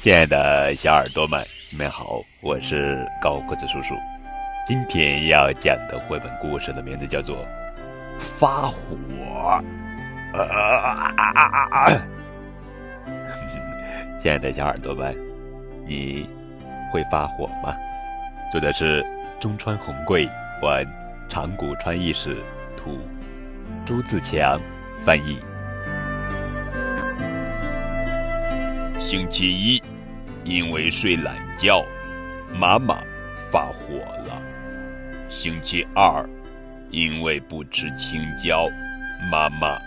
亲爱的小耳朵们，你们好，我是高个子叔叔。今天要讲的绘本故事的名字叫做《发火》。亲爱的小耳朵们，你会发火吗？作者是中川红贵，文长谷川义史，图朱自强翻译。星期一，因为睡懒觉，妈妈发火了。星期二，因为不吃青椒，妈妈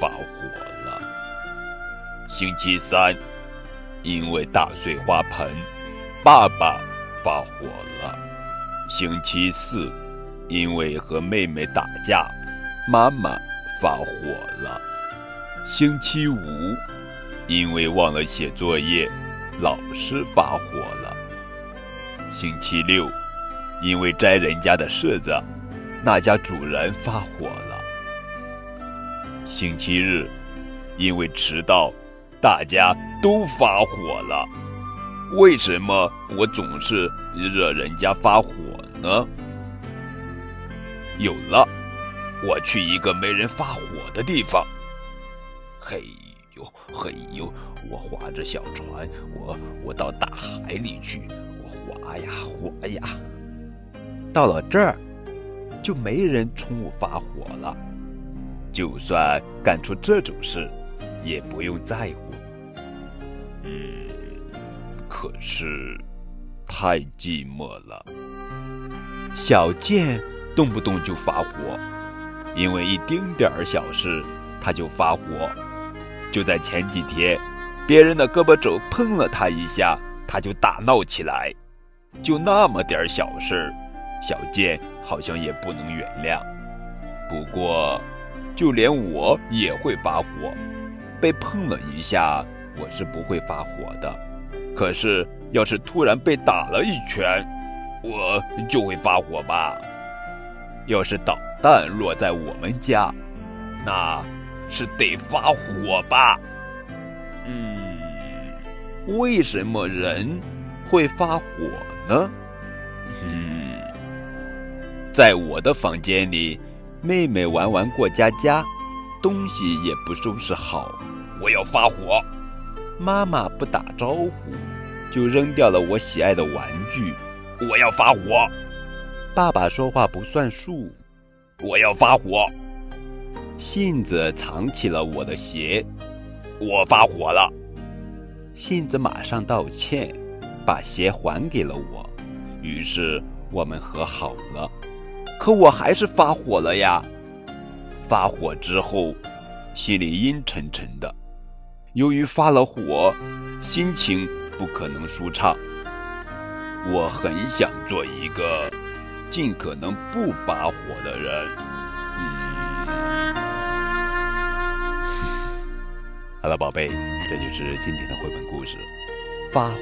发火了。星期三，因为打碎花盆，爸爸发火了。星期四，因为和妹妹打架，妈妈发火了。星期五。因为忘了写作业，老师发火了。星期六，因为摘人家的柿子，那家主人发火了。星期日，因为迟到，大家都发火了。为什么我总是惹人家发火呢？有了，我去一个没人发火的地方。嘿。嘿呦！我划着小船，我我到大海里去，我划呀划呀。到了这儿，就没人冲我发火了。就算干出这种事，也不用在乎。嗯，可是太寂寞了。小健动不动就发火，因为一丁点儿小事他就发火。就在前几天，别人的胳膊肘碰了他一下，他就大闹起来。就那么点小事，小健好像也不能原谅。不过，就连我也会发火，被碰了一下，我是不会发火的。可是，要是突然被打了一拳，我就会发火吧。要是导弹落在我们家，那……是得发火吧？嗯，为什么人会发火呢？嗯，在我的房间里，妹妹玩完过家家，东西也不收拾好，我要发火。妈妈不打招呼，就扔掉了我喜爱的玩具，我要发火。爸爸说话不算数，我要发火。信子藏起了我的鞋，我发火了。信子马上道歉，把鞋还给了我，于是我们和好了。可我还是发火了呀！发火之后，心里阴沉沉的。由于发了火，心情不可能舒畅。我很想做一个尽可能不发火的人。好了，宝贝，这就是今天的绘本故事《发火》。